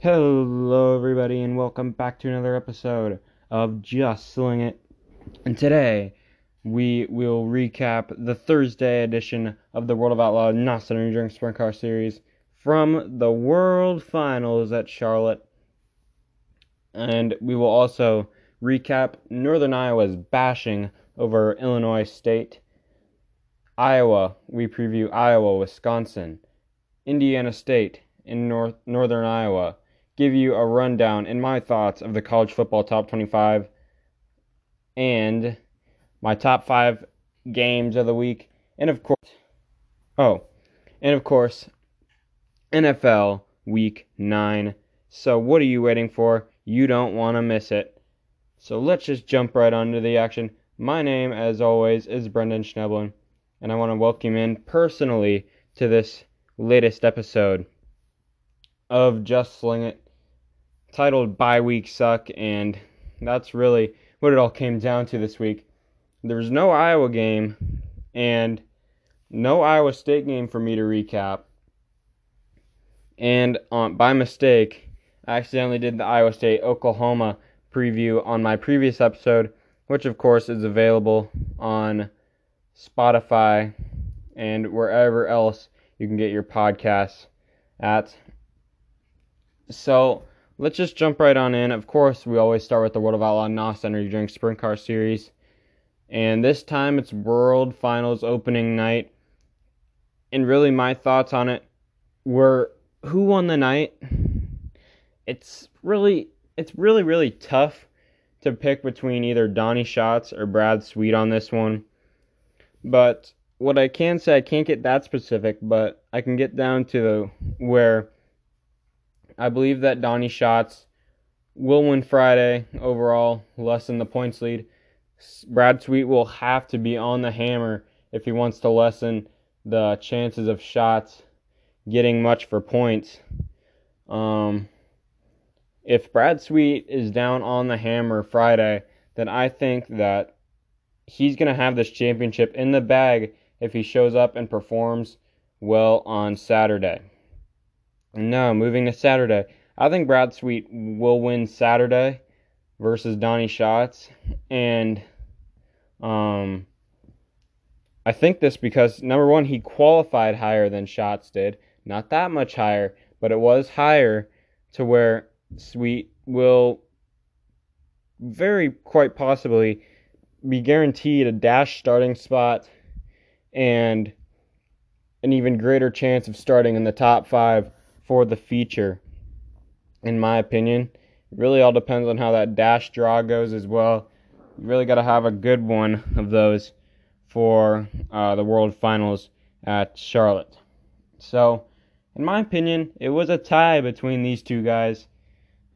Hello, everybody, and welcome back to another episode of Just Sling It. And today, we will recap the Thursday edition of the World of Outlaw NOS Energy Drink Sprint Car Series from the World Finals at Charlotte. And we will also recap Northern Iowa's bashing over Illinois State. Iowa, we preview Iowa, Wisconsin, Indiana State in North Northern Iowa, give you a rundown in my thoughts of the college football top 25 and my top 5 games of the week. And of course oh and of course NFL week 9 so what are you waiting for? You don't want to miss it. So let's just jump right onto the action. My name as always is Brendan Schneblin and I want to welcome you in personally to this latest episode of Just Sling It titled Bye Week Suck, and that's really what it all came down to this week. There was no Iowa game and no Iowa State game for me to recap. And on, by mistake, I accidentally did the Iowa State Oklahoma preview on my previous episode, which of course is available on Spotify and wherever else you can get your podcasts at. So let's just jump right on in. Of course, we always start with the World of Outlaw NOS Energy Drink Sprint Car Series. And this time it's World Finals opening night. And really, my thoughts on it were who won the night? It's really, it's really, really tough to pick between either Donny Schatz or Brad Sweet on this one. But what I can say, I can't get that specific, but I can get down to where I believe that Donny Schatz will win Friday overall, lessen the points lead. Brad Sweet will have to be on the hammer if he wants to lessen the chances of Schatz getting much for points. Um, if Brad Sweet is down on the hammer Friday, then I think that he's going to have this championship in the bag if he shows up and performs well on Saturday. No, moving to Saturday. I think Brad Sweet will win Saturday versus Donny Schatz. And um, I think this because, number one, he qualified higher than Schatz did. Not that much higher, but it was higher to where Sweet will very quite possibly be guaranteed a dash starting spot and an even greater chance of starting in the top five for the feature, in my opinion. It really all depends on how that dash draw goes as well. You really got to have a good one of those for uh, the World Finals at Charlotte. So, in my opinion, it was a tie between these two guys.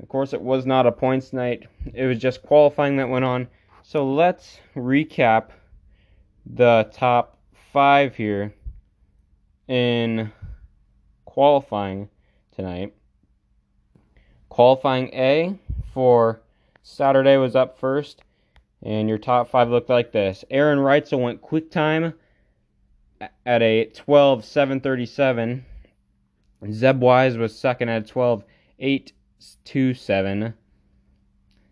Of course, it was not a points night, it was just qualifying that went on. So, let's recap the top five here in qualifying tonight. Qualifying A for Saturday was up first, and your top five looked like this. Aaron Reutzel went quick time at a 12 737. Zeb Wise was second at 12 827.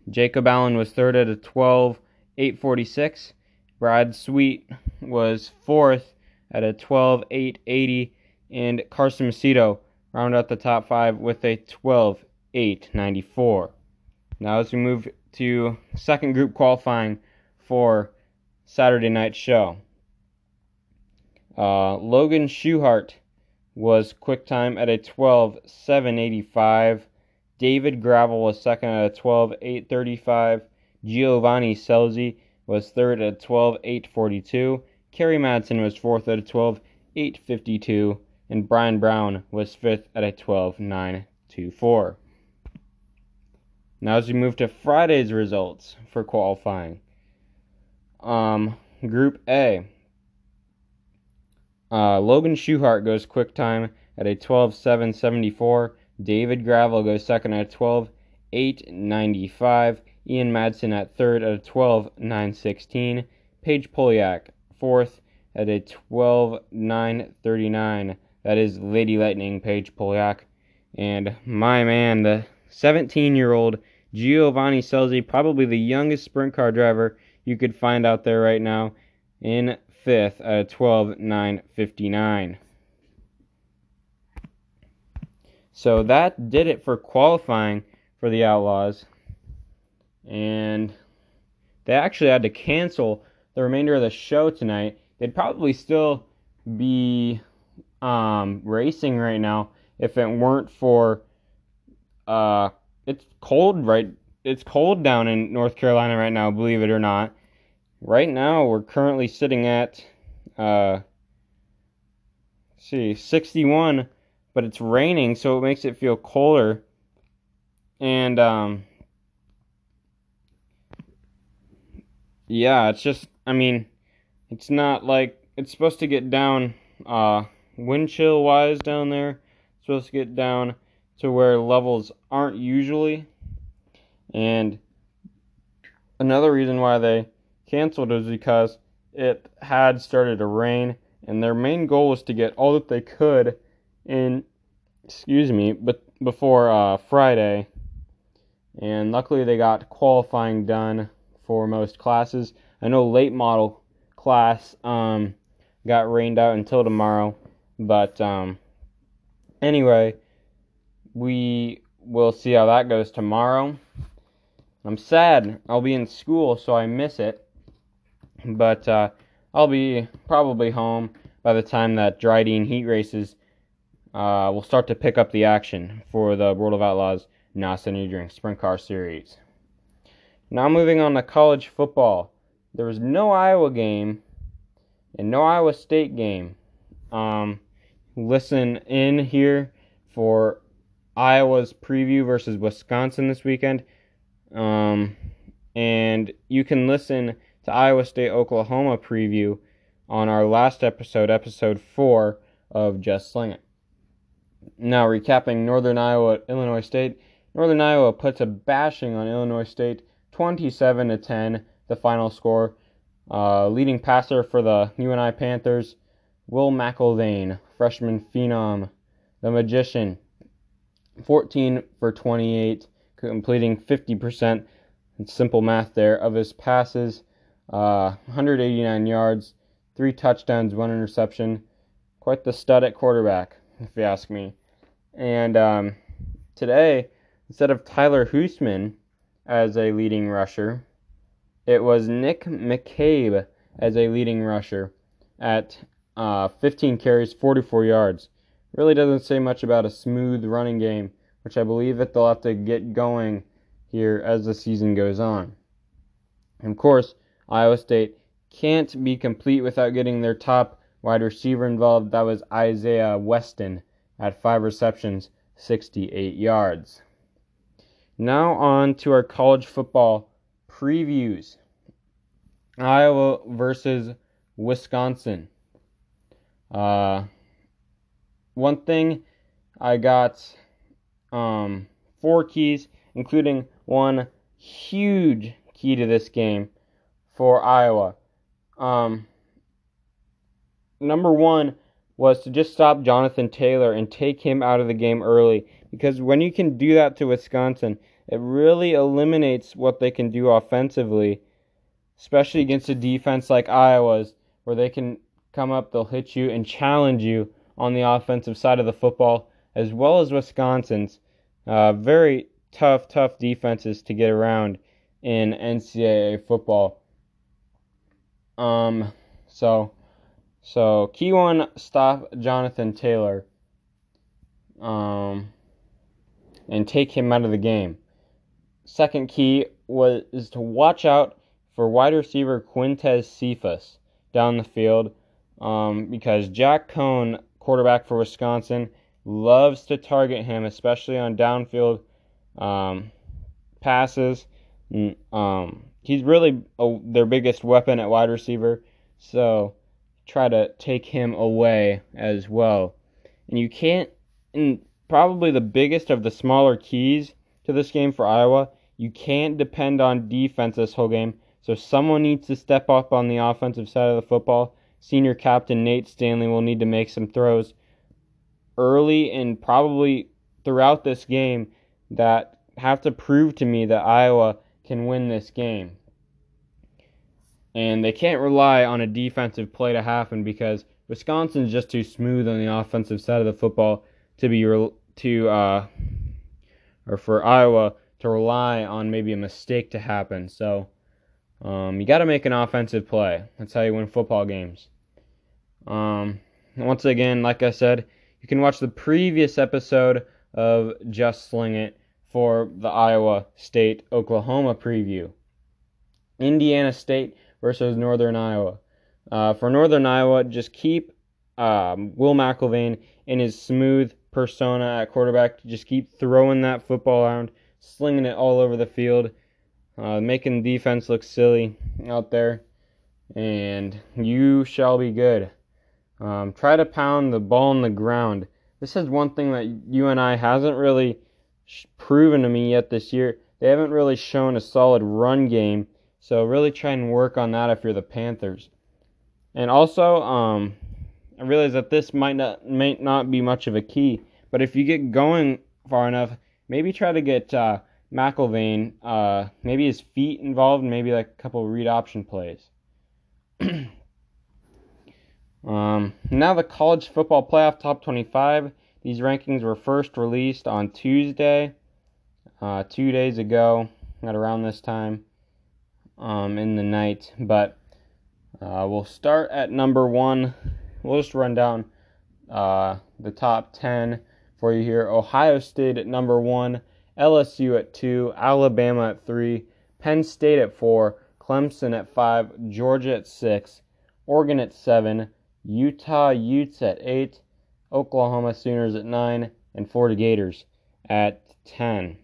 Jacob Allen was third at a 12 846. Brad Sweet was fourth at a 12 880. And Carson Macedo round out the top five with a 12 8 94. Now, as we move to second group qualifying for Saturday night show, uh, Logan Schuchart was quick time at a 12 7 85. David Gravel was second at a 12 8 35. Giovanni Scelzi was third at 12 8 42. Kerry Madsen was fourth at a 12 8 52 and Brian Brown was fifth at a 12 9 2 4. Now, as we move to Friday's results for qualifying, um, Group A, uh, Logan Schuchart goes quick time at a 12 7 74. David Gravel goes second at 12 8 95. Ian Madsen at third at a 12 9 16. Paige Polyak fourth at a 12 9 39. That is Lady Lightning, Paige Polyak. And my man, the 17 year old Giovanni Scelzi, probably the youngest sprint car driver you could find out there right now, in fifth at 12 9 59. So that did it for qualifying for the Outlaws. And they actually had to cancel the remainder of the show tonight. They'd probably still be um, racing right now if it weren't for uh, it's cold right it's cold down in North Carolina right now, believe it or not. Right now we're currently sitting at uh, see 61 but it's raining, so it makes it feel colder. And um, yeah, it's just I mean, it's not like it's supposed to get down uh, wind chill wise down there. It's supposed to get down to where levels aren't usually. And another reason why they canceled is because it had started to rain, and their main goal was to get all that they could in excuse me, but before uh, Friday, and luckily they got qualifying done for most classes. I know late model class um, got rained out until tomorrow, but um, anyway, we will see how that goes tomorrow. I'm sad. I'll be in school, so I miss it. But uh, I'll be probably home by the time that Dryden heat races uh, will start to pick up the action for the World of Outlaws NOS Energy Drink Sprint Car Series. Now moving on to college football. There was no Iowa game and no Iowa State game. Um, listen in here for Iowa's preview versus Wisconsin this weekend. Um, and you can listen to Iowa State Oklahoma preview on our last episode, episode 4 of Just Sling It. Now, recapping Northern Iowa Illinois State. Northern Iowa puts a bashing on Illinois State, 27 to 10, the final score. Uh, leading passer for the UNI Panthers, Will McElvain, freshman phenom, the magician, 14 for 28, completing 50%. Simple math there of his passes, uh, 189 yards, three touchdowns, one interception. Quite the stud at quarterback if you ask me. And um, today, instead of Tyler Hoosman as a leading rusher, it was Nick McCabe as a leading rusher at uh, 15 carries, 44 yards. Really doesn't say much about a smooth running game, which I believe that they'll have to get going here as the season goes on. And of course, Iowa State can't be complete without getting their top Wide receiver involved, that was Isaiah Weston at five receptions, 68 yards. Now on to our college football previews. Iowa versus Wisconsin. Uh, one thing I got um, four keys, including one huge key to this game for Iowa. Um, number one was to just stop Jonathan Taylor and take him out of the game early. Because when you can do that to Wisconsin, it really eliminates what they can do offensively, especially against a defense like Iowa's, where they can come up, they'll hit you and challenge you on the offensive side of the football, as well as Wisconsin's. Uh, very tough, tough defenses to get around in NCAA football. Um, so so key one, stop Jonathan Taylor, um, and take him out of the game. Second key was is to watch out for wide receiver Quintez Cephus down the field, um, because Jack Coan, quarterback for Wisconsin, loves to target him, especially on downfield um, passes. Um, he's really a, their biggest weapon at wide receiver, so try to take him away as well. And you can't, and probably the biggest of the smaller keys to this game for Iowa, you can't depend on defense this whole game. So someone needs to step up on the offensive side of the football. Senior captain Nate Stanley will need to make some throws early and probably throughout this game that have to prove to me that Iowa can win this game. And they can't rely on a defensive play to happen because Wisconsin's just too smooth on the offensive side of the football to be to uh, or for Iowa to rely on maybe a mistake to happen. So um, you got to make an offensive play. That's how you win football games. Um, once again, like I said, you can watch the previous episode of Just Sling It for the Iowa State Oklahoma preview. Indiana State versus Northern Iowa. Uh, for Northern Iowa, just keep um, Will McElvain in his smooth persona at quarterback. Just keep throwing that football around, slinging it all over the field, uh, making defense look silly out there, and you shall be good. Um, try to pound the ball on the ground. This is one thing that UNI hasn't really proven to me yet this year. They haven't really shown a solid run game, so really try and work on that if you're the Panthers. And also, um, I realize that this might not may not be much of a key, but if you get going far enough, maybe try to get uh, McElvain, uh, maybe his feet involved, maybe like a couple read option plays. um, now the college football playoff top 25. These rankings were first released on Tuesday, uh, two days ago, at around this time um, in the night. But uh, we'll start at number one. We'll just run down uh, the top 10 for you here. Ohio State at number one, LSU at two, Alabama at three, Penn State at four, Clemson at five, Georgia at six, Oregon at seven, Utah Utes at eight, Oklahoma Sooners at 9, and Florida Gators at 10.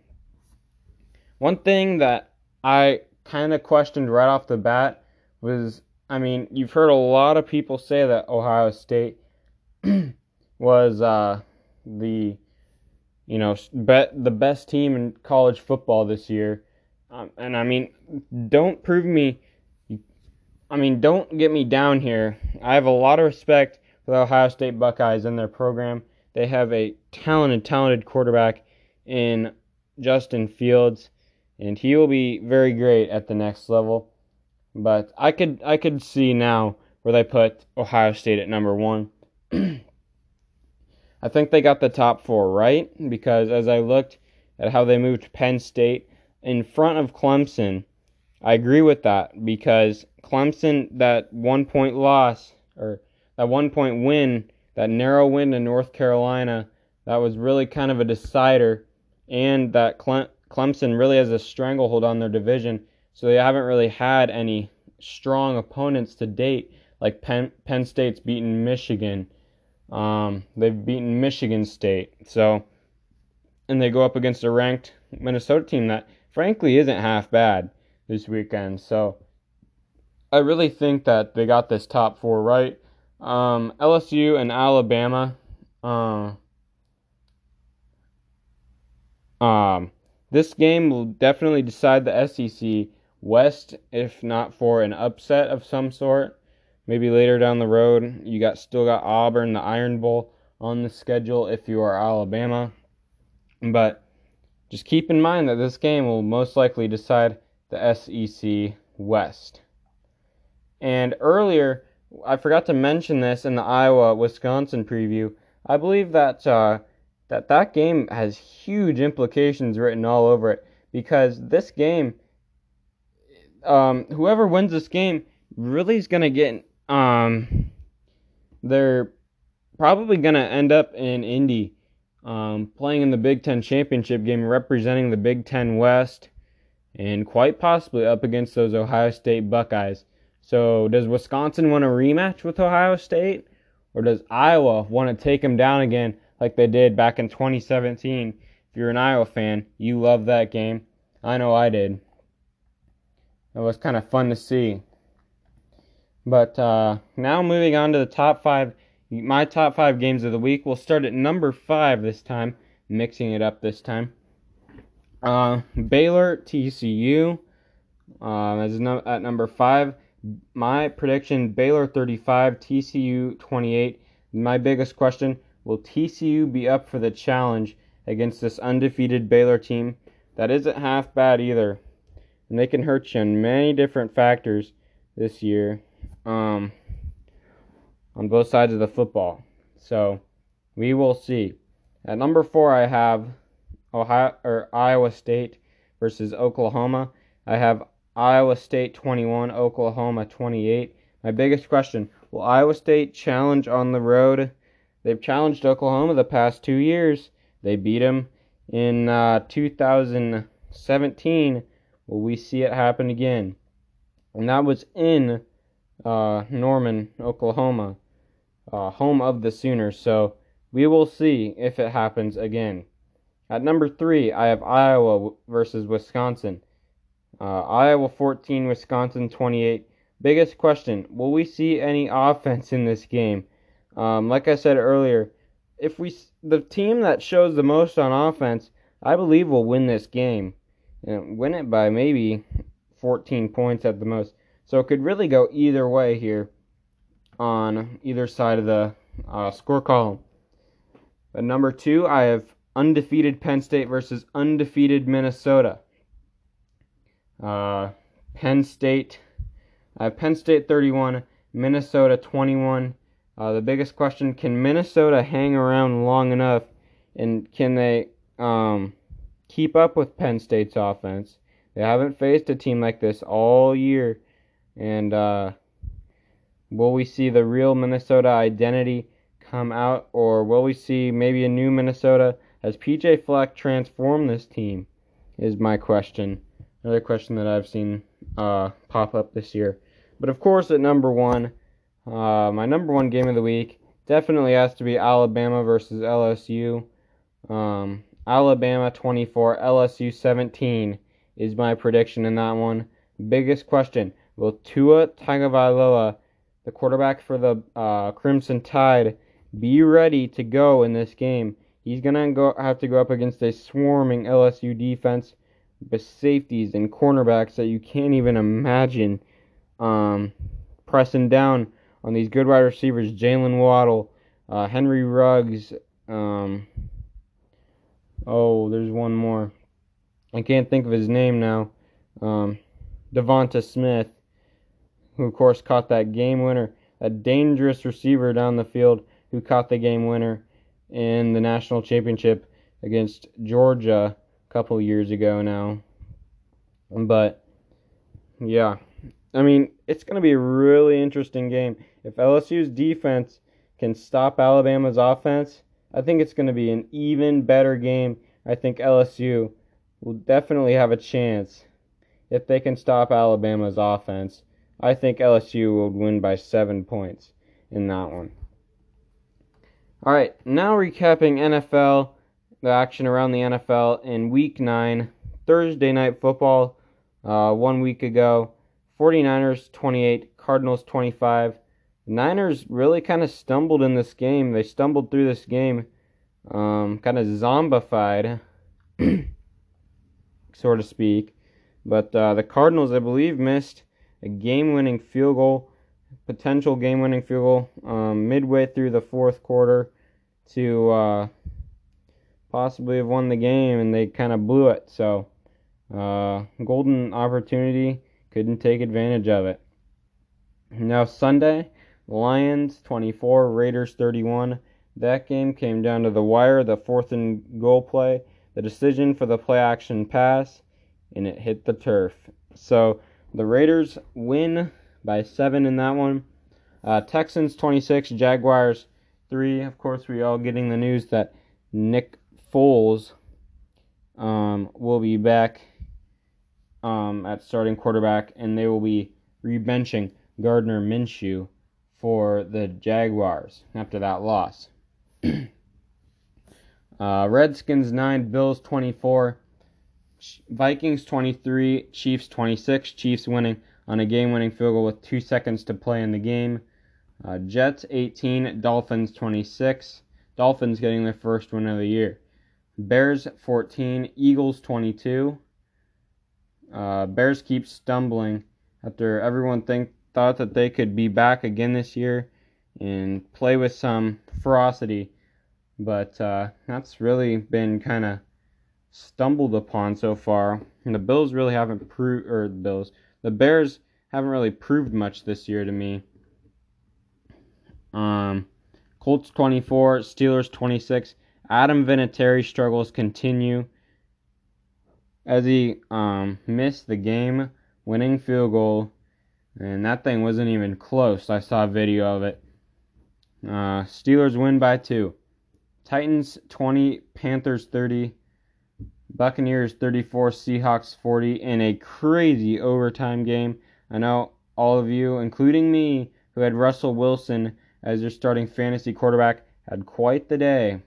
One thing that I kind of questioned right off the bat was I mean, you've heard a lot of people say that Ohio State was uh, the you know bet the best team in college football this year, um, and I mean, don't prove me. I mean, don't get me down here. I have a lot of respect for the Ohio State Buckeyes and their program. They have a talented, talented quarterback in Justin Fields, and he will be very great at the next level. But I could I could see now where they put Ohio State at number one. I think they got the top four right because as I looked at how they moved Penn State in front of Clemson, I agree with that because Clemson that one point loss or that one point win, that narrow win to North Carolina, that was really kind of a decider, and that Clemson really has a stranglehold on their division, so they haven't really had any strong opponents to date, like Penn, Penn State's beaten Michigan. Um, they've beaten Michigan State, so and they go up against a ranked Minnesota team that frankly isn't half bad this weekend. So I really think that they got this top four right. Um, LSU and Alabama. Uh, um, this game will definitely decide the SEC West, if not for an upset of some sort. Maybe later down the road, you got still got Auburn, the Iron Bowl on the schedule if you are Alabama. But just keep in mind that this game will most likely decide the SEC West. And earlier, I forgot to mention this in the Iowa Wisconsin preview. I believe that uh, that that game has huge implications written all over it because this game, um, whoever wins this game really is gonna get um, they're probably gonna end up in Indy, um, playing in the Big Ten championship game, representing the Big Ten West, and quite possibly up against those Ohio State Buckeyes. So, does Wisconsin want a rematch with Ohio State? Or does Iowa want to take them down again like they did back in 2017? If you're an Iowa fan, you love that game. I know I did. It was kind of fun to see. But uh, now moving on to the top five, my top five games of the week. We'll start at number five this time, mixing it up this time. Uh, Baylor TCU uh, is no, at number five my prediction Baylor 35, TCU 28. My biggest question will TCU be up for the challenge against this undefeated Baylor team that isn't half bad either. And they can hurt you in many different factors this year um, on both sides of the football. So we will see. At number four, I have Ohio or Iowa State versus Oklahoma. I have Iowa State 21, Oklahoma 28. My biggest question will Iowa State challenge on the road? They've challenged Oklahoma the past two years. They beat them in uh, 2017. Will we see it happen again? And that was in uh, Norman, Oklahoma, uh, home of the Sooners. So we will see if it happens again. At number three, I have Iowa versus Wisconsin. Uh, Iowa 14, Wisconsin 28. Biggest question: Will we see any offense in this game? Um, like I said earlier, if we the team that shows the most on offense, I believe will win this game, and win it by maybe 14 points at the most. So it could really go either way here on either side of the uh, score column. At number two, I have undefeated Penn State versus undefeated Minnesota. Uh, Penn State, I have Penn State 31, Minnesota 21. Uh, the biggest question: Can Minnesota hang around long enough, and can they um, keep up with Penn State's offense? They haven't faced a team like this all year, and uh, will we see the real Minnesota identity come out, or will we see maybe a new Minnesota has PJ Fleck transformed this team? Is my question. Another question that I've seen uh, pop up this year. But of course, at number one, uh, my number one game of the week definitely has to be Alabama versus LSU. Um, Alabama 24, LSU 17 is my prediction in that one. Biggest question: Will Tua Tagovailoa, the quarterback for the uh, Crimson Tide, be ready to go in this game? He's gonna go have to go up against a swarming LSU defense with safeties and cornerbacks that you can't even imagine um, pressing down on these good wide receivers: Jaylen Waddle, uh, Henry Ruggs. Um, oh, there's one more. I can't think of his name now. Um, Devonta Smith, who of course caught that game winner, a dangerous receiver down the field who caught the game winner in the national championship against Georgia a couple years ago now. But yeah, I mean, it's going to be a really interesting game. If LSU's defense can stop Alabama's offense, I think it's going to be an even better game. I think LSU will definitely have a chance if they can stop Alabama's offense. I think LSU will win by seven points in that one. All right, now recapping NFL, the action around the NFL in Week 9, Thursday Night Football, uh, one week ago. 49ers 28, Cardinals 25. The Niners really kind of stumbled in this game. They stumbled through this game, um, kind of zombified, so to speak. But uh, the Cardinals, I believe, missed a game winning field goal potential game winning field goal um, midway through the fourth quarter to uh, possibly have won the game, and they kind of blew it. So, uh, golden opportunity, couldn't take advantage of it. Now, Sunday, Lions 24, Raiders 31. That game came down to the wire, the fourth and goal play, the decision for the play action pass, and it hit the turf. So, the Raiders win by seven in that one. Uh, Texans 26, Jaguars 3. Of course, we all getting the news that Nick Foles um, will be back um, at starting quarterback, and they will be rebenching Gardner Minshew for the Jaguars after that loss. uh, Redskins 9, Bills 24, Vikings 23, Chiefs 26. Chiefs winning on a game winning field goal with two seconds to play in the game. Uh, Jets 18, Dolphins 26. Dolphins getting their first win of the year. Bears 14, Eagles 22. Uh, Bears keep stumbling after everyone think thought that they could be back again this year and play with some ferocity. but uh, that's really been kind of stumbled upon so far. And the Bills really haven't proved, or the Bills, the Bears haven't really proved much this year to me. Um, Colts 24, Steelers 26. Adam Vinatieri struggles continue as he um, missed the game winning field goal, and that thing wasn't even close. I saw a video of it. Uh, Steelers win by two. Titans 20, Panthers 30, Buccaneers 34, Seahawks 40 in a crazy overtime game. I know all of you, including me, who had Russell Wilson as your starting fantasy quarterback, had quite the day.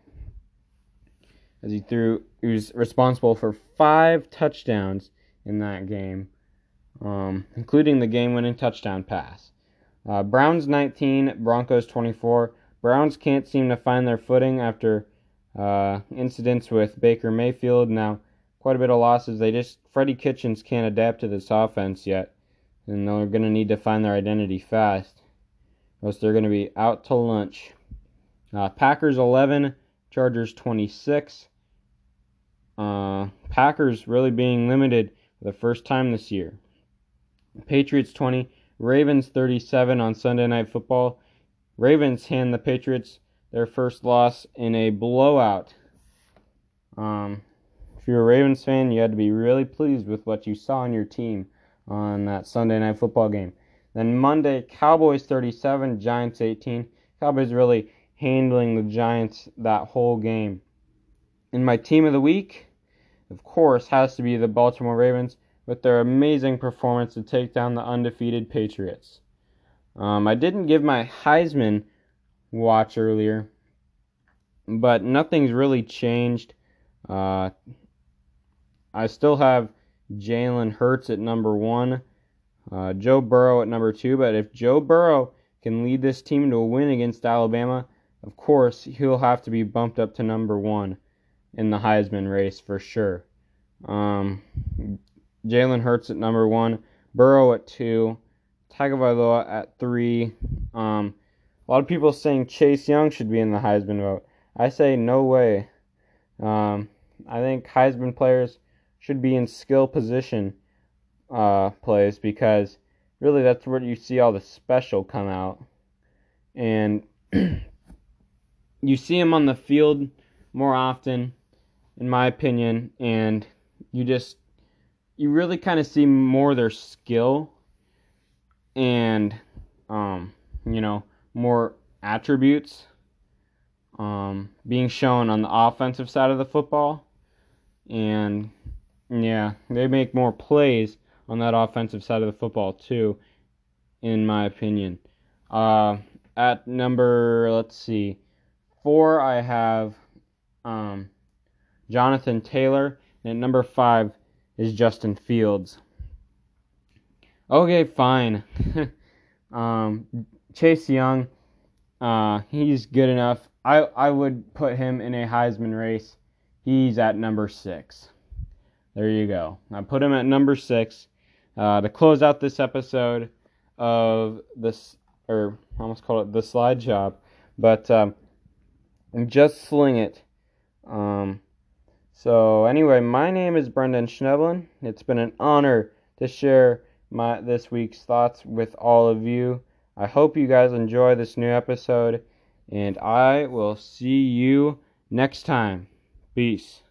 As he threw, he was responsible for five touchdowns in that game, um, including the game-winning touchdown pass. Uh, Browns 19, Broncos 24. Browns can't seem to find their footing after uh, incidents with Baker Mayfield. Now, quite a bit of losses. They just Freddie Kitchens can't adapt to this offense yet, and they're going to need to find their identity fast, or else they're going to be out to lunch. Uh, Packers 11, Chargers 26. Uh, Packers really being limited for the first time this year. Patriots 20, Ravens 37 on Sunday Night Football. Ravens hand the Patriots their first loss in a blowout. Um, if you're a Ravens fan, you had to be really pleased with what you saw on your team on that Sunday Night Football game. Then Monday, Cowboys 37, Giants 18. Cowboys really handling the Giants that whole game. In my team of the week, of course, has to be the Baltimore Ravens with their amazing performance to take down the undefeated Patriots. Um, I didn't give my Heisman watch earlier, but nothing's really changed. Uh, I still have Jalen Hurts at number one, uh, Joe Burrow at number two. But if Joe Burrow can lead this team to a win against Alabama, of course he'll have to be bumped up to number one in the Heisman race for sure. Um, Jalen Hurts at number one, Burrow at two, Tagovailoa at three. Um, a lot of people saying Chase Young should be in the Heisman vote. I say no way. Um, I think Heisman players should be in skill position uh, plays because really that's where you see all the special come out, and you see them on the field more often, in my opinion, and you just you really kind of see more their skill and um, you know more attributes um, being shown on the offensive side of the football and yeah they make more plays on that offensive side of the football too in my opinion uh, at number let's see four i have um, jonathan taylor and at number five is Justin Fields. Okay, fine. um, Chase Young, uh, he's good enough. I I would put him in a Heisman race. He's at number six. There you go. I put him at number six uh, to close out this episode of this, or I almost call it the slide job, but um, just sling it. Um, so anyway, my name is Brendan Schneblin. It's been an honor to share my this week's thoughts with all of you. I hope you guys enjoy this new episode, and I will see you next time. Peace.